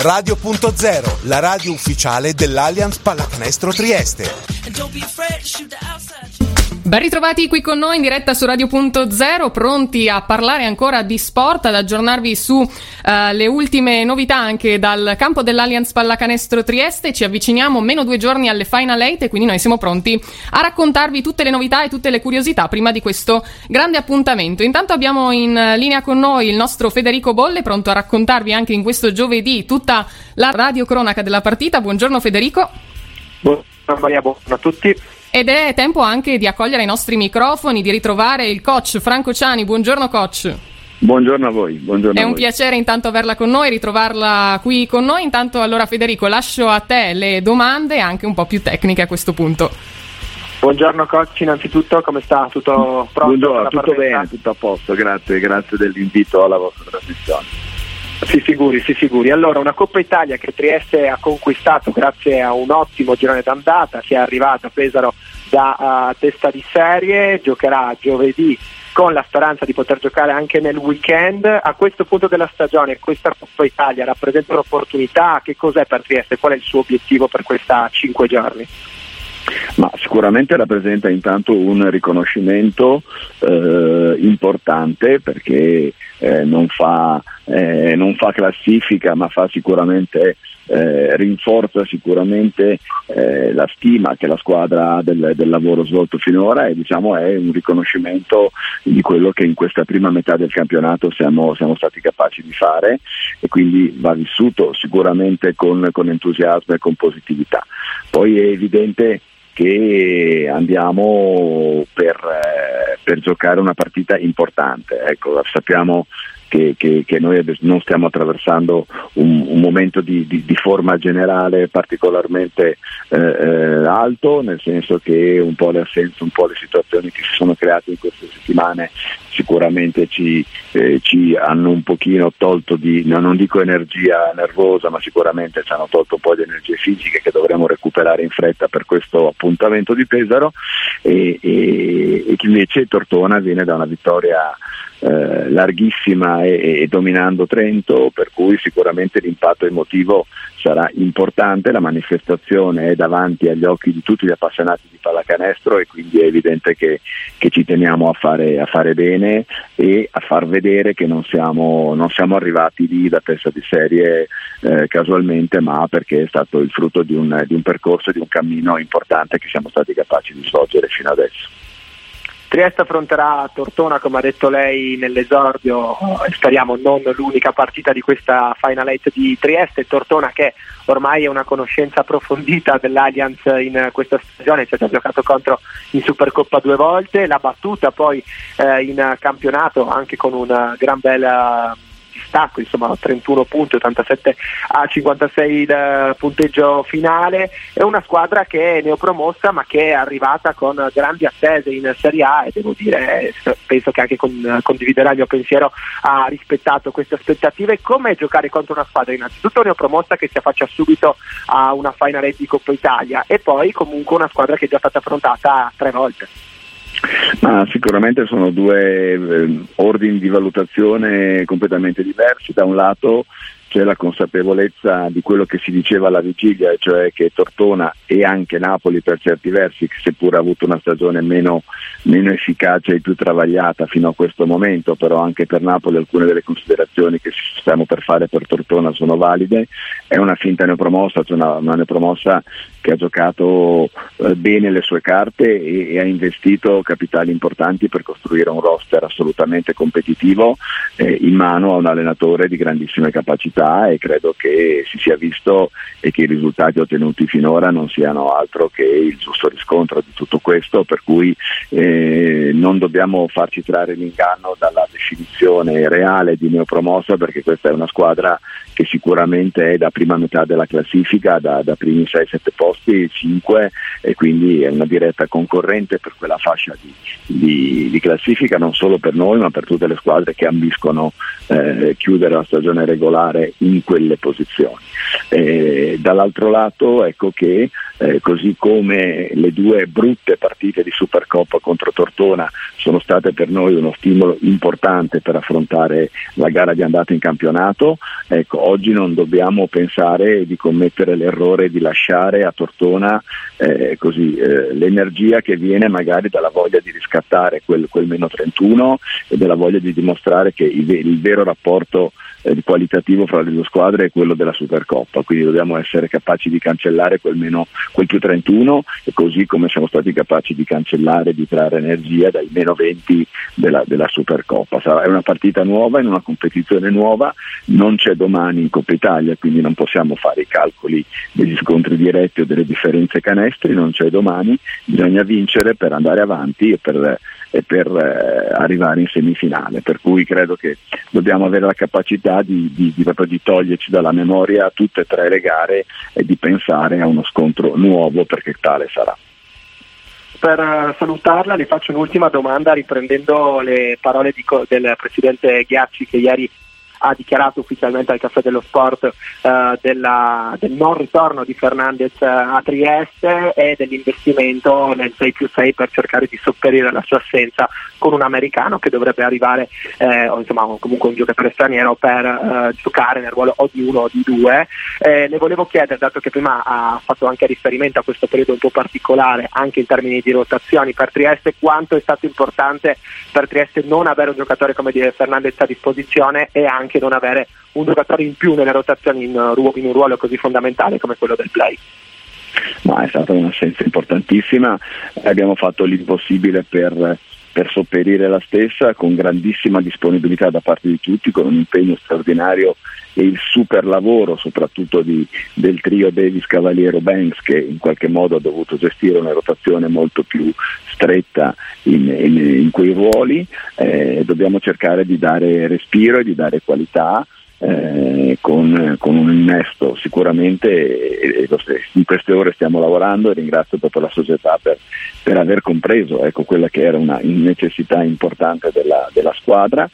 Radio.0, la radio ufficiale dell'Allianz Pallacanestro Trieste. Ben ritrovati qui con noi in diretta su Radio.0, pronti a parlare ancora di sport, ad aggiornarvi su uh, le ultime novità anche dal campo dell'Allianz Pallacanestro Trieste. Ci avviciniamo meno due giorni alle Final 8 e quindi noi siamo pronti a raccontarvi tutte le novità e tutte le curiosità prima di questo grande appuntamento. Intanto abbiamo in linea con noi il nostro Federico Bolle, pronto a raccontarvi anche in questo giovedì tutta la radiocronaca della partita. Buongiorno Federico. Buongiorno Maria, buongiorno a tutti. Ed è tempo anche di accogliere i nostri microfoni, di ritrovare il coach Franco Ciani. Buongiorno coach. Buongiorno a voi. Buongiorno è a un voi. piacere intanto averla con noi, ritrovarla qui con noi. Intanto allora Federico lascio a te le domande anche un po' più tecniche a questo punto. Buongiorno coach, innanzitutto come sta? Tutto pronto? Buongiorno, tutto bene, tutto a posto, grazie, grazie dell'invito alla vostra trasmissione. Si figuri, si figuri. Allora, una Coppa Italia che Trieste ha conquistato grazie a un ottimo girone d'andata, si è arrivata a Pesaro da uh, testa di serie, giocherà giovedì con la speranza di poter giocare anche nel weekend. A questo punto della stagione questa Coppa Italia rappresenta un'opportunità? Che cos'è per Trieste? Qual è il suo obiettivo per questa cinque giorni? Ma sicuramente rappresenta intanto un riconoscimento eh, importante perché eh, non, fa, eh, non, fa, classifica ma fa sicuramente eh, rinforza sicuramente eh, la stima che la squadra ha del, del, lavoro svolto finora e diciamo è un riconoscimento di quello che in questa prima metà del campionato siamo, siamo stati capaci di fare e quindi va vissuto sicuramente con, con entusiasmo e con positività. Poi è evidente che andiamo per, eh, per, giocare una partita importante. Ecco, sappiamo che, che, che, noi non stiamo attraversando un, un momento di, di, di, forma generale particolarmente eh, eh, alto, nel senso che un po' le assenze, un po' le situazioni che si sono create in queste settimane sicuramente ci, eh, ci hanno un pochino tolto di, non dico energia nervosa, ma sicuramente ci hanno tolto un po' di energie fisiche che dovremo recuperare in fretta per questo appuntamento di Pesaro e, e, e invece Tortona viene da una vittoria eh, larghissima e, e, dominando Trento, per cui sicuramente l'impatto emotivo sarà importante, la manifestazione è davanti agli occhi di tutti gli appassionati di pallacanestro e quindi è evidente che, che ci teniamo a fare, a fare, bene e a far vedere che non siamo, non siamo arrivati lì da testa di serie eh, casualmente, ma perché è stato il frutto di un, di un percorso, di un cammino importante che siamo stati capaci di svolgere fino adesso. Trieste affronterà Tortona, come ha detto lei nell'esordio, speriamo non l'unica partita di questa Final 8 di Trieste. Tortona che ormai è una conoscenza approfondita dell'Allianz in questa stagione, ci ha già giocato contro in Supercoppa due volte, l'ha battuta poi eh, in campionato anche con un gran bel distacco, insomma 31 punti, 87 a 56 il punteggio finale, è una squadra che è neopromossa ma che è arrivata con grandi attese in Serie A e devo dire, penso che anche con, condividerà il mio pensiero, ha rispettato queste aspettative. Come giocare contro una squadra innanzitutto neopromossa che si affaccia subito a una Final di Coppa Italia e poi comunque una squadra che è già stata affrontata tre volte? Ma sicuramente sono due eh, ordini di valutazione completamente diversi. Da un lato c'è la consapevolezza di quello che si diceva alla vigilia, cioè che Tortona e anche Napoli per certi versi, seppur ha avuto una stagione meno, meno, efficace e più travagliata fino a questo momento, però anche per Napoli alcune delle considerazioni che stiamo per fare per Tortona sono valide, è una finta neopromossa, cioè una, una neopromossa che ha giocato eh, bene le sue carte e, e, ha investito capitali importanti per costruire un roster assolutamente competitivo eh, in mano a un allenatore di grandissime capacità e credo che si sia visto e che i risultati ottenuti finora non siano altro che il giusto riscontro di tutto questo, per cui eh, non dobbiamo farci trarre in inganno dalla definizione reale di neopromossa perché questa è una squadra che sicuramente è da prima metà della classifica, da, da primi 6-7 posti, 5 e quindi è una diretta concorrente per quella fascia di, di, di classifica non solo per noi ma per tutte le squadre che ambiscono eh, chiudere la stagione regolare in quelle posizioni. Eh, dall'altro lato ecco che eh, così come le due brutte partite di Supercoppa contro Tortona sono state per noi uno stimolo importante per affrontare la gara di andata in campionato, ecco, oggi non dobbiamo pensare di commettere l'errore di lasciare a Tortona eh, così, eh, l'energia che viene magari dalla voglia di riscattare quel, quel meno 31 e dalla voglia di dimostrare che il, il vero rapporto eh, qualitativo fra le due squadre è quello della Supercoppa, quindi dobbiamo essere capaci di cancellare quel, meno, quel più 31 e così come siamo stati capaci di cancellare, di trarre energia dai meno 20 della, della Supercoppa. Sarà, è una partita nuova, in una competizione nuova, non c'è domani in Coppa Italia, quindi non possiamo fare i calcoli degli scontri diretti o delle differenze canestri, non c'è domani, bisogna vincere per andare avanti e per e per eh, arrivare in semifinale. Per cui credo che dobbiamo avere la capacità di, di, di, di, toglierci dalla memoria tutte e tre le gare e di pensare a uno scontro nuovo perché tale sarà. Per eh, salutarla le faccio un'ultima domanda riprendendo le parole del Presidente Ghiacci che ieri ha dichiarato ufficialmente al Caffè dello Sport eh, della, del non ritorno di Fernandez eh, a Trieste e dell'investimento nel 6 più 6 per cercare di sopperire la sua assenza con un americano che dovrebbe arrivare, eh, o insomma comunque un giocatore straniero per eh, giocare nel ruolo o di uno o di due. Eh, le volevo chiedere, dato che prima ha fatto anche riferimento a questo periodo un po' particolare, anche in termini di rotazioni per Trieste, quanto è stato importante per Trieste non avere un giocatore come dire Fernandez a disposizione e anche anche non avere un giocatore in più nelle rotazioni in, in un ruolo così fondamentale come quello del play. Ma è stata un'assenza importantissima, abbiamo fatto l'impossibile per, per sopperire la stessa con grandissima disponibilità da parte di tutti, con un impegno straordinario e il super lavoro soprattutto di, del trio Davis Cavaliero Banks che in qualche modo ha dovuto gestire una rotazione molto più stretta in, in, in quei ruoli, eh, dobbiamo cercare di dare respiro e di dare qualità eh, con, con, un innesto sicuramente e, e in queste ore stiamo lavorando e ringrazio proprio la società per, per aver compreso ecco, quella che era una necessità importante della, della squadra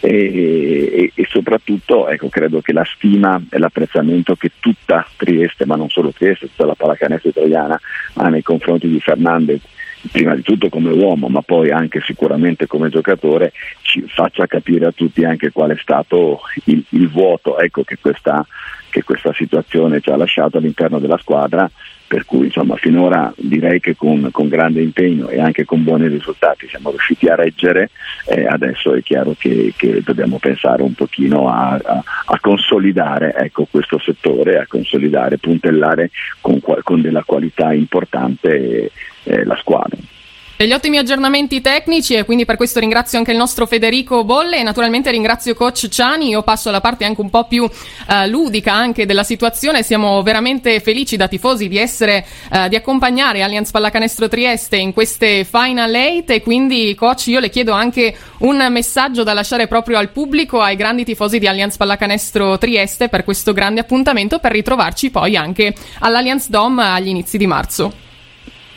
e, e, e soprattutto ecco, credo che la stima e l'apprezzamento che tutta Trieste, ma non solo Trieste, tutta la pallacanestro italiana ha nei confronti di Fernandez prima di tutto come uomo, ma poi anche sicuramente come giocatore, ci faccia capire a tutti anche qual è stato il, il vuoto ecco, che, questa, che, questa, situazione ci ha lasciato all'interno della squadra. Per cui insomma finora direi che con, con grande impegno e anche con buoni risultati siamo riusciti a reggere, eh, adesso è chiaro che, che, dobbiamo pensare un pochino a, a, a consolidare ecco, questo settore, a consolidare, puntellare con, con della qualità importante eh, la squadra. Degli ottimi aggiornamenti tecnici e quindi per questo ringrazio anche il nostro Federico Bolle e naturalmente ringrazio coach Ciani, io passo alla parte anche un po' più uh, ludica anche della situazione, siamo veramente felici da tifosi di essere, uh, di accompagnare Allianz Pallacanestro Trieste in queste Final 8 e quindi coach io le chiedo anche un messaggio da lasciare proprio al pubblico, ai grandi tifosi di Allianz Pallacanestro Trieste per questo grande appuntamento per ritrovarci poi anche all'Allianz Dome agli inizi di marzo.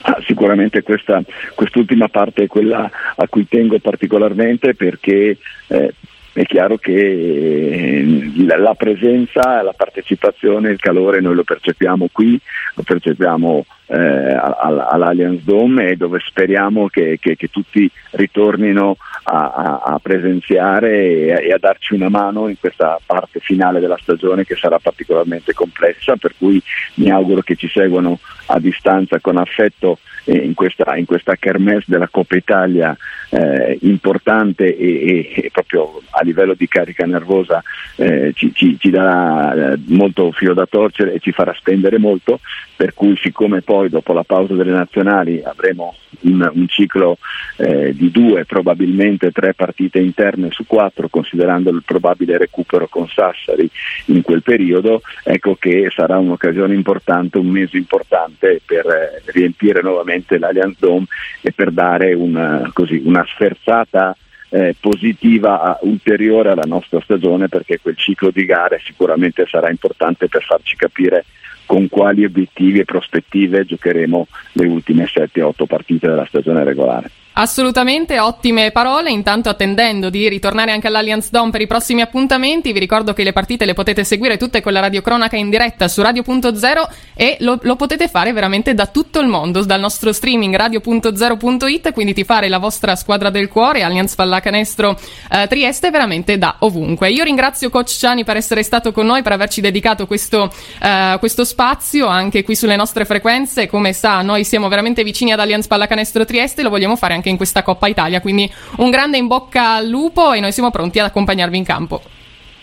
Ah, sicuramente questa, quest'ultima parte è quella a cui tengo particolarmente perché eh, è chiaro che eh, la presenza, la partecipazione, il calore noi lo percepiamo qui, lo percepiamo eh, all'Allianz Dome e dove speriamo che, che, che tutti ritornino a, a, a presenziare e, e, a darci una mano in questa parte finale della stagione che sarà particolarmente complessa, per cui mi auguro che ci seguano a distanza con affetto in, questa, in questa kermesse della Coppa Italia eh, importante e, e, e, proprio a livello di carica nervosa eh, ci, ci, ci, darà eh, molto filo da torcere e ci farà spendere molto, per cui siccome poi dopo la pausa delle nazionali avremo un, un ciclo eh, di due, probabilmente tre partite interne su quattro, considerando il probabile recupero con Sassari in quel periodo, ecco che sarà un'occasione importante, un mese importante per eh, riempire nuovamente l'Allianz Dome e per dare una, così, una sferzata eh, positiva ulteriore alla nostra stagione perché quel ciclo di gare sicuramente sarà importante per farci capire con quali obiettivi e prospettive giocheremo le ultime 7-8 partite della stagione regolare. Assolutamente ottime parole, intanto attendendo di ritornare anche all'Allianz Dome per i prossimi appuntamenti, vi ricordo che le partite le potete seguire tutte con la radiocronaca in diretta su Radio.0 e lo, lo, potete fare veramente da tutto il mondo, dal nostro streaming radio.0.it, quindi ti fare la vostra squadra del cuore, Allianz Pallacanestro eh, Trieste, veramente da ovunque. Io ringrazio Coach Ciani per essere stato con noi, per averci dedicato questo, eh, questo spazio anche qui sulle nostre frequenze, come sa noi siamo veramente vicini ad Allianz Pallacanestro Trieste, lo vogliamo fare anche anche in questa Coppa Italia. Quindi un grande in bocca al lupo e noi siamo pronti ad accompagnarvi in campo.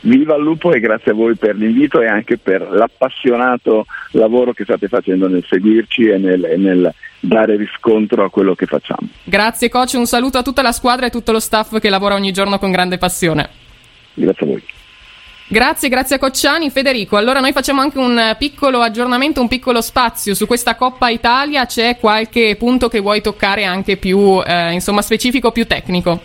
Viva il lupo e grazie a voi per l'invito e anche per l'appassionato lavoro che state facendo nel seguirci e nel, e nel dare riscontro a quello che facciamo. Grazie coach, un saluto a tutta la squadra e tutto lo staff che lavora ogni giorno con grande passione. Grazie a voi. Grazie, grazie a Cocciani. Federico, allora noi facciamo anche un piccolo aggiornamento, un piccolo spazio su questa Coppa Italia. C'è qualche punto che vuoi toccare anche più, eh, insomma, specifico, più tecnico?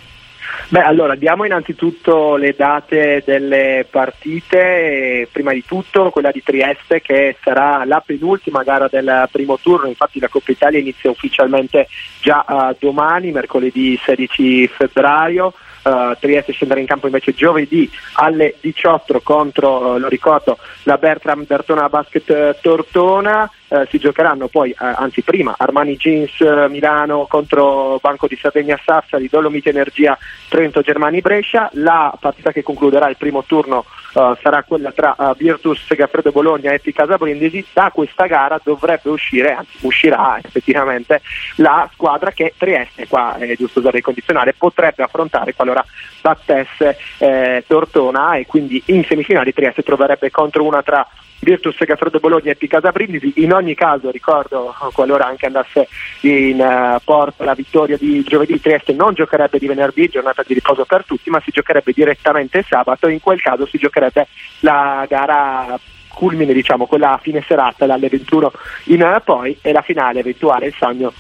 Beh, allora diamo innanzitutto le date delle partite, prima di tutto quella di Trieste che sarà la penultima gara del primo turno, infatti la Coppa Italia inizia ufficialmente già uh, domani, mercoledì 16 febbraio, uh, Trieste scenderà in campo invece giovedì alle 18 contro, uh, lo ricordo, la Bertram Bertona Basket Tortona. Eh, si giocheranno poi, eh, anzi prima, Armani Jeans eh, Milano contro Banco di Sardegna Sassari, Dolomiti Energia Trento Germani Brescia, la partita che concluderà il primo turno eh, sarà quella tra uh, Virtus Segafredo Bologna e Casa Brindisi, da questa gara dovrebbe uscire, anzi uscirà effettivamente la squadra che Trieste, qua è giusto usare il condizionale, potrebbe affrontare qualora battesse eh, Tortona. E quindi in semifinale Trieste troverebbe contro una tra Virtus Gaffredo Bologna e Picasa Brindisi. In ogni caso, ricordo, qualora anche andasse in uh, porto la vittoria di giovedì, Trieste non giocherebbe di venerdì, giornata di riposo per tutti, ma si giocherebbe direttamente sabato. In quel caso si giocherebbe la gara culmine, diciamo, quella a fine serata dalle 21 in poi e la finale eventuale, il sogno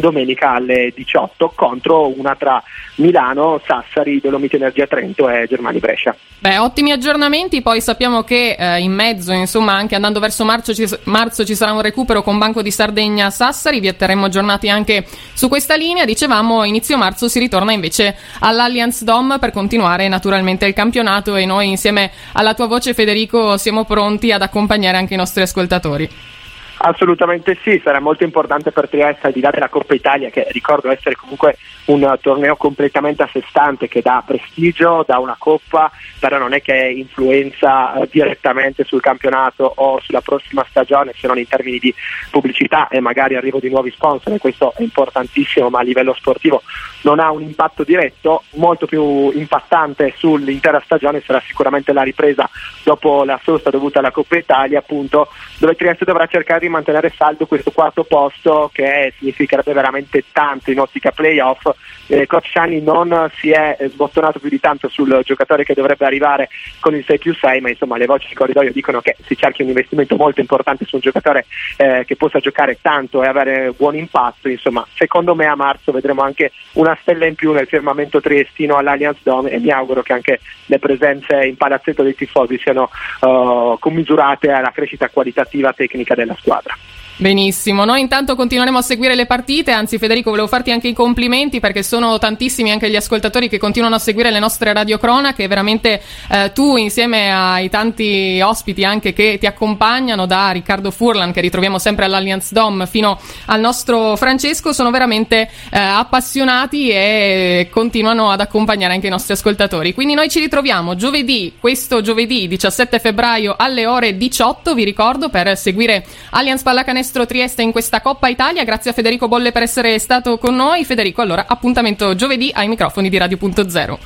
domenica alle 18 contro una tra Milano, Sassari, Dolomiti Energia Trento e Germani Brescia. Beh, ottimi aggiornamenti, poi sappiamo che eh, in mezzo, insomma, anche andando verso marzo ci, marzo ci, sarà un recupero con Banco di Sardegna Sassari, vi terremo aggiornati anche su questa linea. Dicevamo, inizio marzo si ritorna invece all'Allianz Dom per continuare naturalmente il campionato e noi insieme alla tua voce Federico siamo pronti ad accompagnare anche i nostri ascoltatori. Assolutamente sì, sarà molto importante per Trieste al di là della Coppa Italia che ricordo essere comunque un torneo completamente a sé stante che dà prestigio, dà una coppa, però non è che influenza eh, direttamente sul campionato o sulla prossima stagione se non in termini di pubblicità e magari arrivo di nuovi sponsor e questo è importantissimo ma a livello sportivo non ha un impatto diretto, molto più impattante sull'intera stagione sarà sicuramente la ripresa dopo la sosta dovuta alla Coppa Italia appunto dove Trieste dovrà cercare di di mantenere saldo questo quarto posto che significherebbe veramente tanto in ottica playoff. Eh, Coach non si è sbottonato più di tanto sul giocatore che dovrebbe arrivare con il 6 più 6, ma insomma le voci di corridoio dicono che si cerchi un investimento molto importante su un giocatore eh, che possa giocare tanto e avere buon impatto. Insomma, secondo me a marzo vedremo anche una stella in più nel firmamento triestino all'Allianz Dome e mi auguro che anche le presenze in palazzetto dei tifosi siano uh, commisurate alla crescita qualitativa tecnica della squadra squadra. Benissimo, noi intanto continueremo a seguire le partite, anzi Federico volevo farti anche i complimenti perché sono tantissimi anche gli ascoltatori che continuano a seguire le nostre radiocronache, veramente eh, tu insieme ai tanti ospiti anche che ti accompagnano da Riccardo Furlan che ritroviamo sempre all'Allianz Dom fino al nostro Francesco sono veramente eh, appassionati e continuano ad accompagnare anche i nostri ascoltatori. Quindi noi ci ritroviamo giovedì, questo giovedì 17 febbraio alle ore 18, vi ricordo per seguire Allianz Pallacanestro Canestro Trieste in questa Coppa Italia. Grazie a Federico Bolle per essere stato con noi. Federico, allora appuntamento giovedì ai microfoni di Radio.0.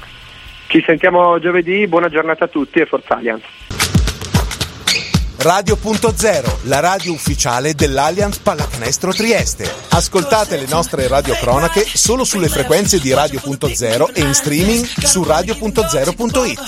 Ci sentiamo giovedì, buona giornata a tutti e Forza Allianz. Radio.0, la radio ufficiale dell'Allianz Pallacanestro Trieste. Ascoltate le nostre radiocronache solo sulle frequenze di Radio.0 e in streaming su Radio.0.it.